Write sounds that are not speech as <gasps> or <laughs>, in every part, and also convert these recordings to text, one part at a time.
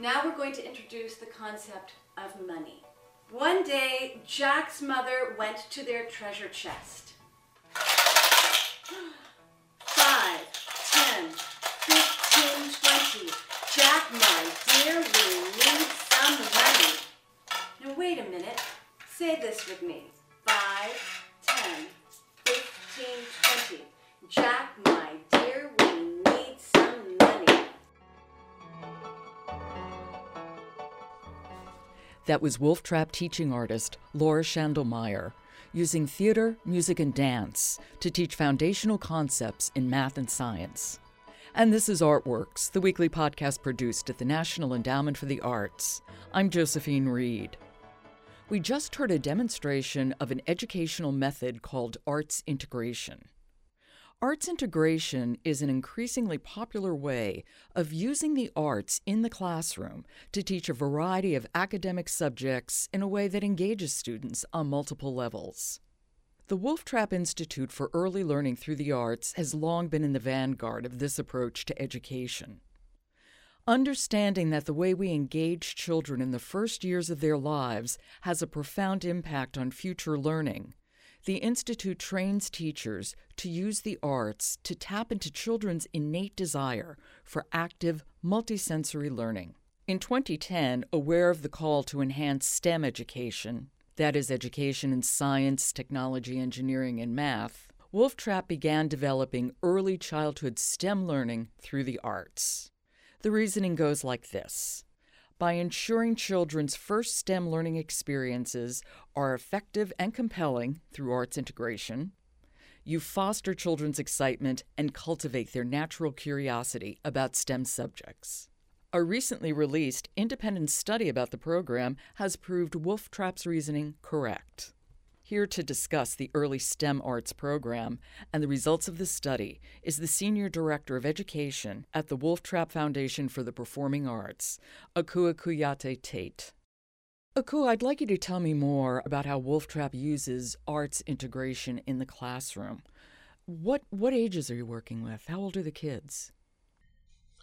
Now we're going to introduce the concept of money. One day, Jack's mother went to their treasure chest. <gasps> Five, ten, fifteen, twenty. Jack, my dear, we need some money. Now wait a minute. Say this with me. That was Wolf Trap teaching artist Laura Schandelmeyer, using theater, music, and dance to teach foundational concepts in math and science. And this is Artworks, the weekly podcast produced at the National Endowment for the Arts. I'm Josephine Reed. We just heard a demonstration of an educational method called arts integration. Arts integration is an increasingly popular way of using the arts in the classroom to teach a variety of academic subjects in a way that engages students on multiple levels. The Wolf Trap Institute for Early Learning Through the Arts has long been in the vanguard of this approach to education. Understanding that the way we engage children in the first years of their lives has a profound impact on future learning the Institute trains teachers to use the arts to tap into children's innate desire for active, multisensory learning. In 2010, aware of the call to enhance STEM education, that is, education in science, technology, engineering, and math, Wolf Trap began developing early childhood STEM learning through the arts. The reasoning goes like this by ensuring children's first STEM learning experiences are effective and compelling through arts integration. You foster children's excitement and cultivate their natural curiosity about STEM subjects. A recently released independent study about the program has proved Wolf reasoning correct. Here to discuss the early STEM arts program and the results of the study is the Senior Director of Education at the Wolf Trap Foundation for the Performing Arts, Akua Kouyate-Tate. Akua, I'd like you to tell me more about how Wolf Trap uses arts integration in the classroom. What, what ages are you working with? How old are the kids?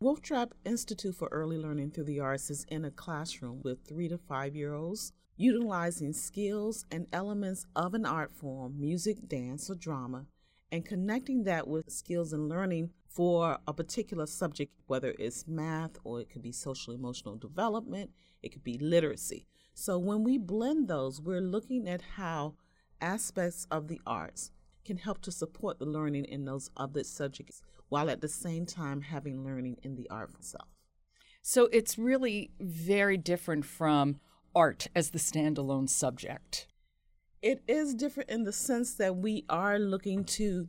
Wolf Trap Institute for Early Learning Through the Arts is in a classroom with three to five year olds utilizing skills and elements of an art form, music, dance, or drama, and connecting that with skills and learning for a particular subject, whether it's math or it could be social emotional development, it could be literacy. So when we blend those, we're looking at how aspects of the arts can help to support the learning in those other subjects while at the same time having learning in the art itself. So it's really very different from art as the standalone subject? It is different in the sense that we are looking to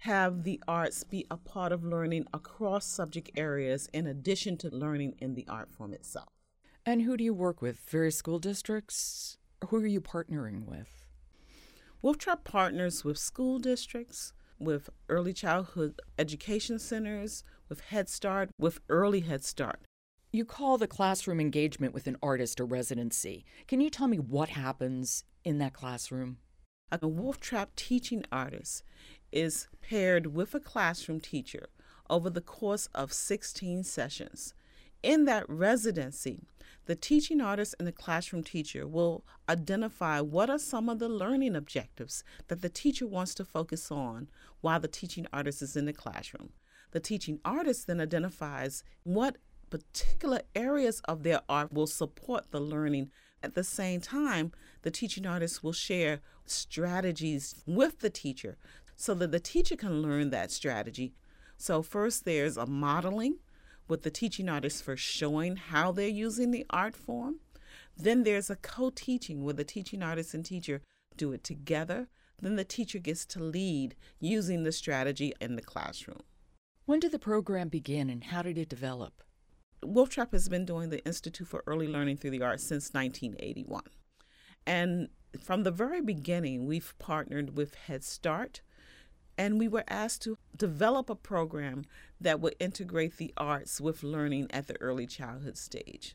have the arts be a part of learning across subject areas in addition to learning in the art form itself. And who do you work with? Various school districts? Who are you partnering with? Wolf Trap partners with school districts, with early childhood education centers, with Head Start, with Early Head Start. You call the classroom engagement with an artist a residency. Can you tell me what happens in that classroom? A Wolf Trap teaching artist is paired with a classroom teacher over the course of 16 sessions. In that residency, the teaching artist and the classroom teacher will identify what are some of the learning objectives that the teacher wants to focus on while the teaching artist is in the classroom. The teaching artist then identifies what particular areas of their art will support the learning. At the same time, the teaching artist will share strategies with the teacher so that the teacher can learn that strategy. So, first, there's a modeling with the teaching artist for showing how they're using the art form. Then there's a co teaching where the teaching artist and teacher do it together. Then the teacher gets to lead using the strategy in the classroom. When did the program begin and how did it develop? Wolf Trap has been doing the Institute for Early Learning Through the Arts since 1981. And from the very beginning, we've partnered with Head Start, and we were asked to develop a program that would integrate the arts with learning at the early childhood stage.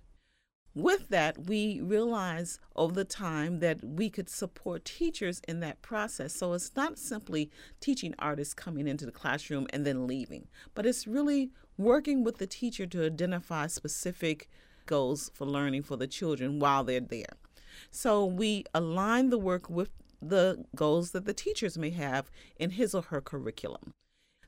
With that, we realized over the time that we could support teachers in that process. So it's not simply teaching artists coming into the classroom and then leaving, but it's really working with the teacher to identify specific goals for learning for the children while they're there. So we align the work with the goals that the teachers may have in his or her curriculum.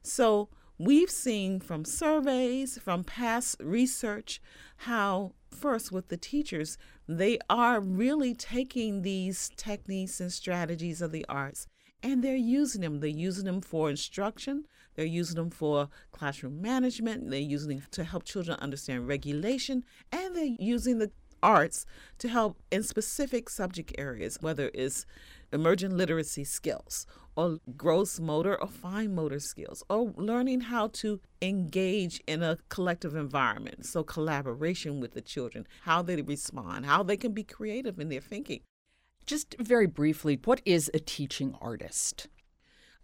So we've seen from surveys, from past research, how first with the teachers, they are really taking these techniques and strategies of the arts and they're using them. They're using them for instruction, they're using them for classroom management, they're using them to help children understand regulation, and they're using the arts to help in specific subject areas, whether it's emergent literacy skills or gross motor or fine motor skills or learning how to engage in a collective environment. So, collaboration with the children, how they respond, how they can be creative in their thinking. Just very briefly, what is a teaching artist?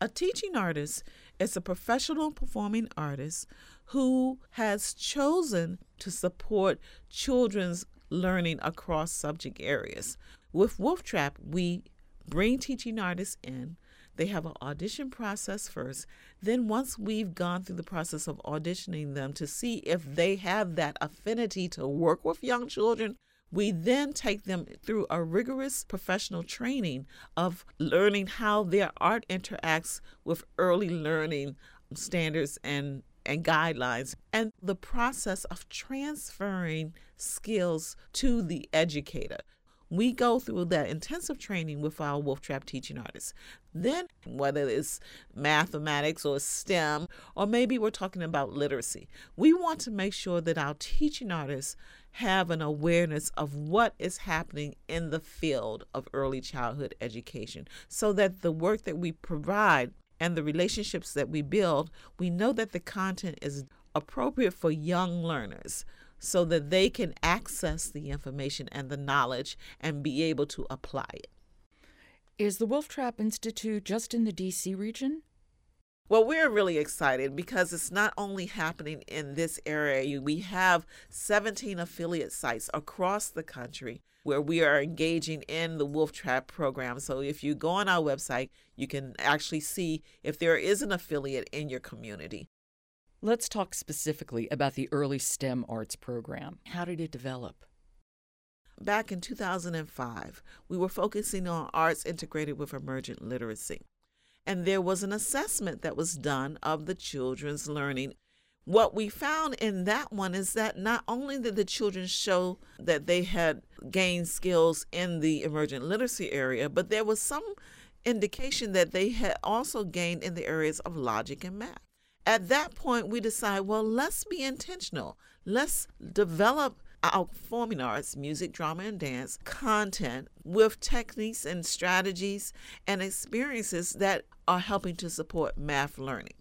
A teaching artist is a professional performing artist who has chosen to support children's learning across subject areas. With Wolf Trap, we bring teaching artists in. They have an audition process first. Then, once we've gone through the process of auditioning them to see if they have that affinity to work with young children, we then take them through a rigorous professional training of learning how their art interacts with early learning standards and and guidelines and the process of transferring skills to the educator. We go through that intensive training with our Wolf Trap teaching artists. Then, whether it's mathematics or STEM, or maybe we're talking about literacy, we want to make sure that our teaching artists have an awareness of what is happening in the field of early childhood education so that the work that we provide and the relationships that we build, we know that the content is appropriate for young learners so that they can access the information and the knowledge and be able to apply it. Is the Wolf Trap Institute just in the DC region? Well, we're really excited because it's not only happening in this area, we have 17 affiliate sites across the country where we are engaging in the Wolf Trap program. So if you go on our website, you can actually see if there is an affiliate in your community. Let's talk specifically about the early STEM arts program. How did it develop? Back in 2005, we were focusing on arts integrated with emergent literacy. And there was an assessment that was done of the children's learning. What we found in that one is that not only did the children show that they had gained skills in the emergent literacy area, but there was some indication that they had also gained in the areas of logic and math at that point, we decide, well, let's be intentional. Let's develop our performing arts, music, drama, and dance content with techniques and strategies and experiences that are helping to support math learning.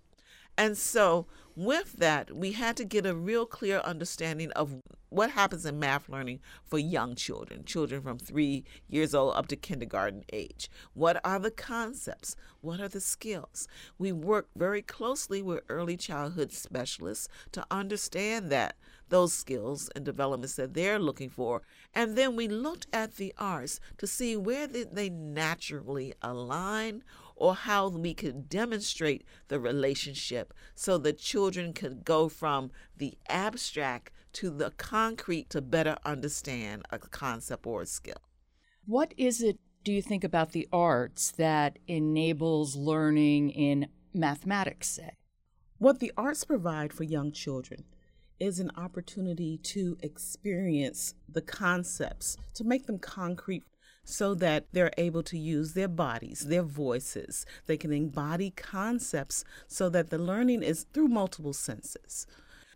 And so, with that, we had to get a real clear understanding of what happens in math learning for young children, children from three years old up to kindergarten age. What are the concepts? What are the skills? We work very closely with early childhood specialists to understand that those skills and developments that they're looking for. And then we looked at the arts to see where they naturally align or how we could demonstrate the relationship so the children could go from the abstract to the concrete to better understand a concept or a skill. What is it, do you think, about the arts that enables learning in mathematics, say? What the arts provide for young children is an opportunity to experience the concepts, to make them concrete so that they're able to use their bodies, their voices. They can embody concepts so that the learning is through multiple senses.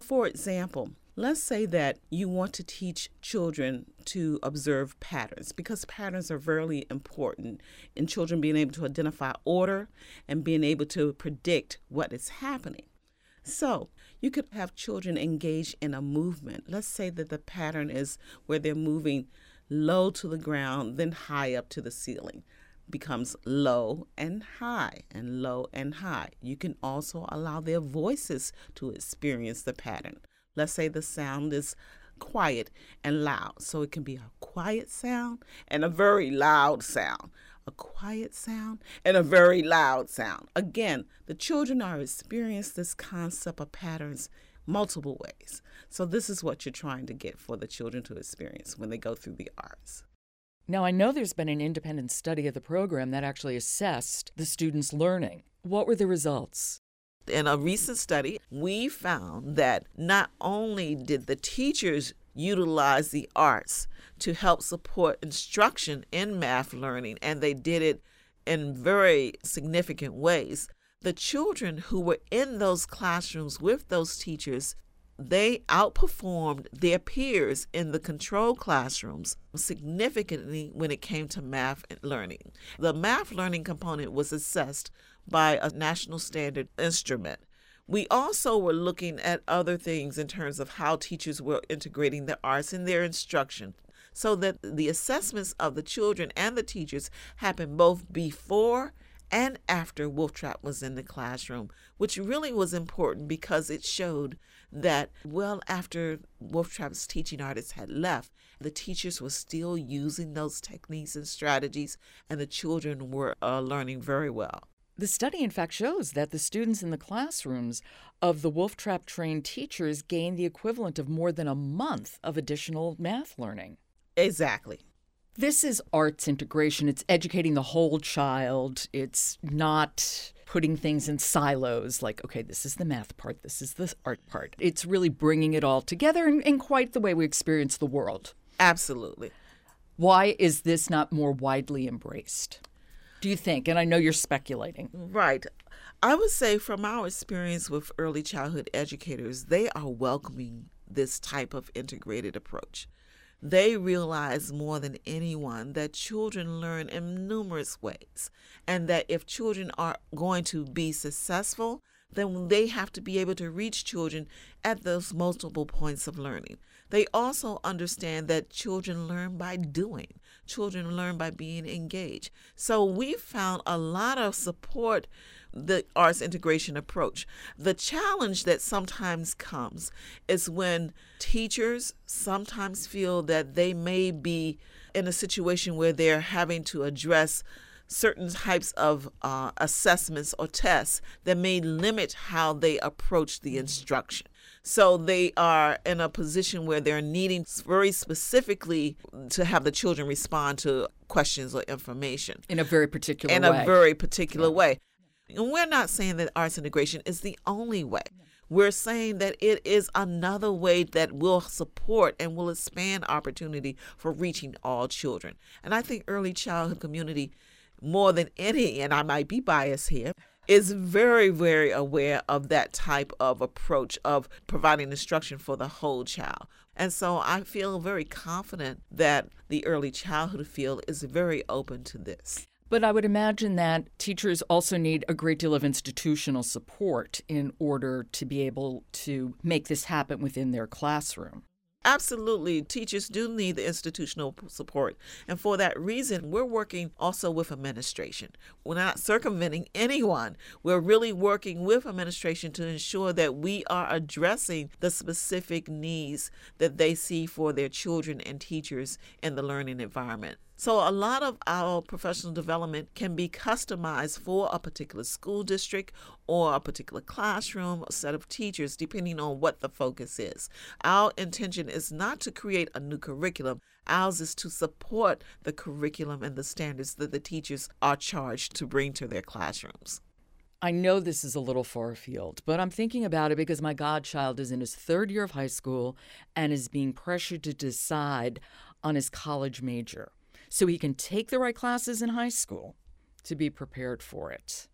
For example, let's say that you want to teach children to observe patterns because patterns are very important in children being able to identify order and being able to predict what is happening. So, you could have children engage in a movement. Let's say that the pattern is where they're moving low to the ground, then high up to the ceiling. Becomes low and high and low and high. You can also allow their voices to experience the pattern. Let's say the sound is quiet and loud. So it can be a quiet sound and a very loud sound. A quiet sound and a very loud sound. Again, the children are experiencing this concept of patterns multiple ways. So, this is what you're trying to get for the children to experience when they go through the arts. Now, I know there's been an independent study of the program that actually assessed the students' learning. What were the results? In a recent study, we found that not only did the teachers utilize the arts to help support instruction in math learning, and they did it in very significant ways, the children who were in those classrooms with those teachers they outperformed their peers in the control classrooms significantly when it came to math learning. The math learning component was assessed by a national standard instrument. We also were looking at other things in terms of how teachers were integrating the arts in their instruction so that the assessments of the children and the teachers happened both before and after Wolf Trap was in the classroom, which really was important because it showed that well after Wolf Trap's teaching artists had left, the teachers were still using those techniques and strategies, and the children were uh, learning very well. The study, in fact, shows that the students in the classrooms of the Wolf Trap trained teachers gained the equivalent of more than a month of additional math learning. Exactly. This is arts integration. It's educating the whole child. It's not putting things in silos like, okay, this is the math part, this is the art part. It's really bringing it all together in, in quite the way we experience the world. Absolutely. Why is this not more widely embraced? Do you think? And I know you're speculating. Right. I would say, from our experience with early childhood educators, they are welcoming this type of integrated approach. They realize more than anyone that children learn in numerous ways, and that if children are going to be successful, then they have to be able to reach children at those multiple points of learning. They also understand that children learn by doing, children learn by being engaged. So we found a lot of support the arts integration approach. The challenge that sometimes comes is when teachers sometimes feel that they may be in a situation where they're having to address certain types of uh, assessments or tests that may limit how they approach the instruction. So they are in a position where they're needing very specifically to have the children respond to questions or information in a very particular in way. a very particular yeah. way. And we're not saying that arts integration is the only way. We're saying that it is another way that will support and will expand opportunity for reaching all children. And I think early childhood community, more than any, and I might be biased here, is very, very aware of that type of approach of providing instruction for the whole child. And so I feel very confident that the early childhood field is very open to this. But I would imagine that teachers also need a great deal of institutional support in order to be able to make this happen within their classroom. Absolutely. Teachers do need the institutional support. And for that reason, we're working also with administration. We're not circumventing anyone. We're really working with administration to ensure that we are addressing the specific needs that they see for their children and teachers in the learning environment. So, a lot of our professional development can be customized for a particular school district or a particular classroom, a set of teachers, depending on what the focus is. Our intention is not to create a new curriculum, ours is to support the curriculum and the standards that the teachers are charged to bring to their classrooms. I know this is a little far afield, but I'm thinking about it because my godchild is in his third year of high school and is being pressured to decide on his college major so he can take the right classes in high school to be prepared for it.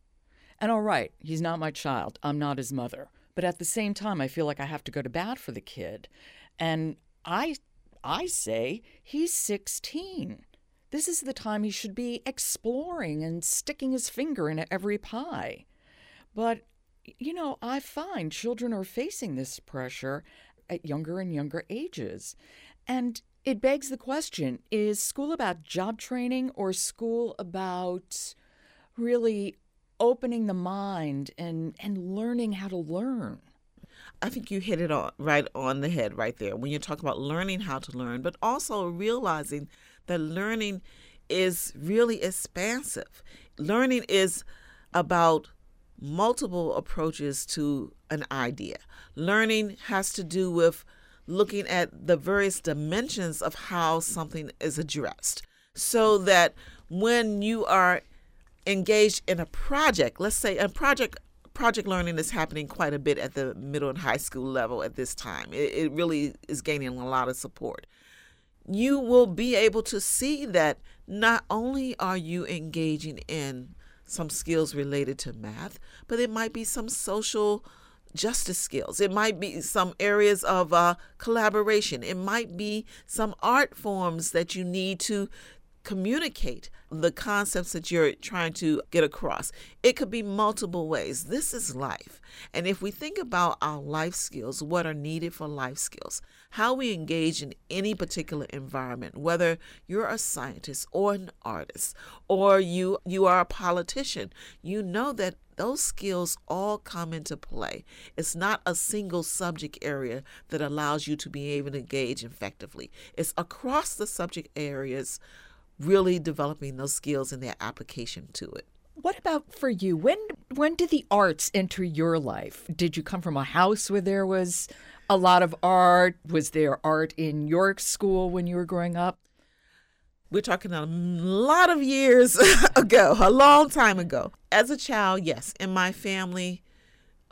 And all right, he's not my child, I'm not his mother. But at the same time, I feel like I have to go to bat for the kid. And I I say he's 16. This is the time he should be exploring and sticking his finger in every pie. But you know, I find children are facing this pressure at younger and younger ages. And it begs the question is school about job training or school about really opening the mind and, and learning how to learn? I think you hit it on right on the head right there when you talk about learning how to learn, but also realizing that learning is really expansive. Learning is about multiple approaches to an idea. Learning has to do with looking at the various dimensions of how something is addressed so that when you are engaged in a project, let's say a project project learning is happening quite a bit at the middle and high school level at this time. It, it really is gaining a lot of support. You will be able to see that not only are you engaging in some skills related to math, but it might be some social justice skills. It might be some areas of uh, collaboration. It might be some art forms that you need to communicate the concepts that you're trying to get across. It could be multiple ways. This is life. And if we think about our life skills, what are needed for life skills, how we engage in any particular environment, whether you're a scientist or an artist or you you are a politician, you know that those skills all come into play. It's not a single subject area that allows you to be able to engage effectively. It's across the subject areas really developing those skills and their application to it. What about for you? When when did the arts enter your life? Did you come from a house where there was a lot of art? Was there art in your school when you were growing up? We're talking a lot of years <laughs> ago, a long time ago. As a child, yes, in my family,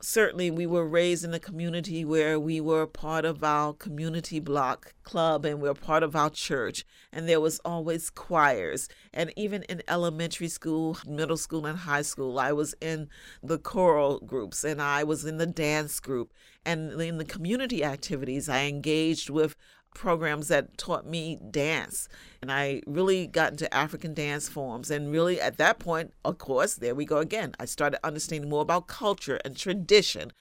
certainly we were raised in a community where we were part of our community block club and we are part of our church and there was always choirs. And even in elementary school middle school and high school i was in the choral groups and i was in the dance group. And in the community activities i engaged with programs that taught me dance. And I really got into African dance forms. And really, at that point, of course, there we go again. I started understanding more about culture and tradition.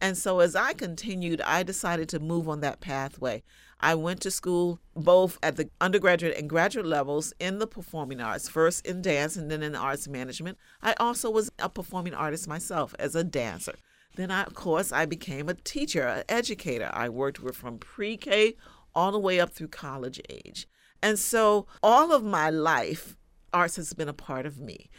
And so as I continued, I decided to move on that pathway. I went to school both at the undergraduate and graduate levels in the performing arts, first in dance and then in arts management. I also was a performing artist myself as a dancer. Then, I, of course, I became a teacher, an educator. I worked with from pre K all the way up through college age. And so all of my life, arts has been a part of me,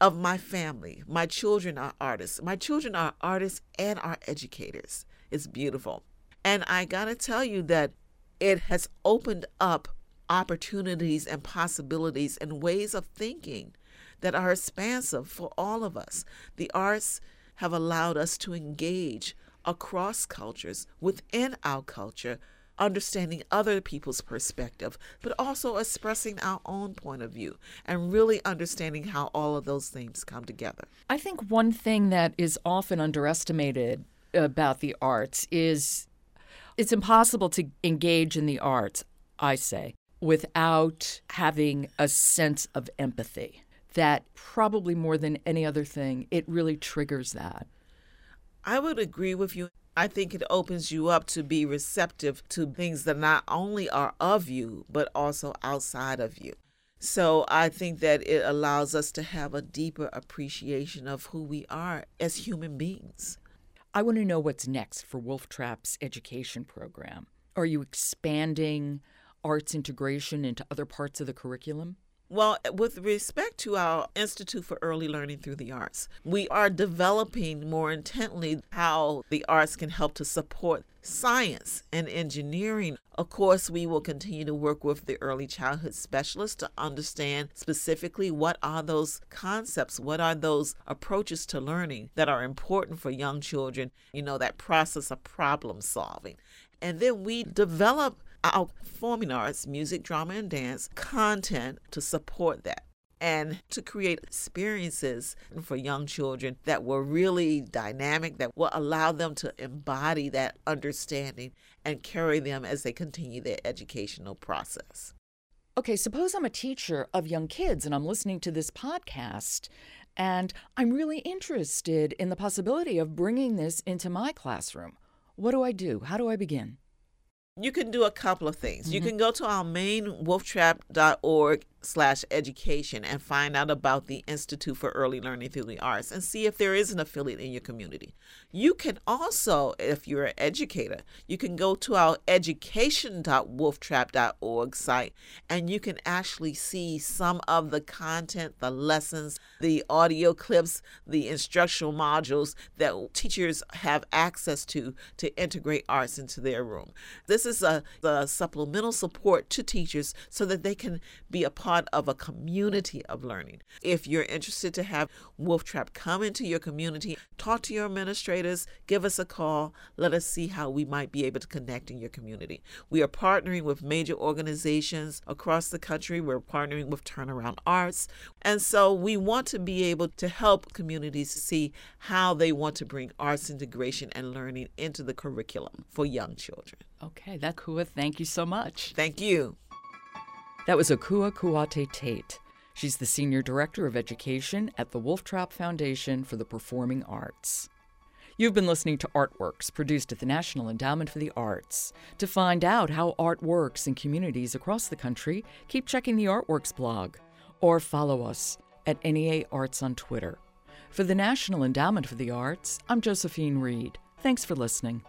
of my family. My children are artists. My children are artists and are educators. It's beautiful. And I got to tell you that it has opened up opportunities and possibilities and ways of thinking that are expansive for all of us. The arts have allowed us to engage across cultures within our culture understanding other people's perspective, but also expressing our own point of view and really understanding how all of those things come together. I think one thing that is often underestimated about the arts is it's impossible to engage in the arts, I say, without having a sense of empathy. That probably more than any other thing, it really triggers that. I would agree with you. I think it opens you up to be receptive to things that not only are of you, but also outside of you. So I think that it allows us to have a deeper appreciation of who we are as human beings. I want to know what's next for Wolf Trap's education program. Are you expanding arts integration into other parts of the curriculum? Well, with respect to our Institute for Early Learning through the Arts, we are developing more intently how the arts can help to support science and engineering. Of course, we will continue to work with the early childhood specialists to understand specifically what are those concepts, what are those approaches to learning that are important for young children, you know, that process of problem solving. And then we develop our performing arts, music, drama, and dance content to support that and to create experiences for young children that were really dynamic, that will allow them to embody that understanding and carry them as they continue their educational process. Okay, suppose I'm a teacher of young kids and I'm listening to this podcast and I'm really interested in the possibility of bringing this into my classroom. What do I do? How do I begin? You can do a couple of things. Mm-hmm. You can go to our main wolftrap.org slash education and find out about the Institute for Early Learning Through the Arts and see if there is an affiliate in your community. You can also, if you're an educator, you can go to our education.wolftrap.org site and you can actually see some of the content, the lessons, the audio clips, the instructional modules that teachers have access to to integrate arts into their room. This is a, a supplemental support to teachers so that they can be a part of a community of learning. If you're interested to have Wolf Trap come into your community, talk to your administrators, give us a call, let us see how we might be able to connect in your community. We are partnering with major organizations across the country. We're partnering with Turnaround Arts. And so we want to be able to help communities see how they want to bring arts integration and learning into the curriculum for young children. Okay, that's Akua. Thank you so much. Thank you. That was Akua Kouyate-Tate. She's the Senior Director of Education at the Wolf Trap Foundation for the Performing Arts. You've been listening to Artworks, produced at the National Endowment for the Arts. To find out how art works in communities across the country, keep checking the Artworks blog or follow us at NEA Arts on Twitter. For the National Endowment for the Arts, I'm Josephine Reed. Thanks for listening.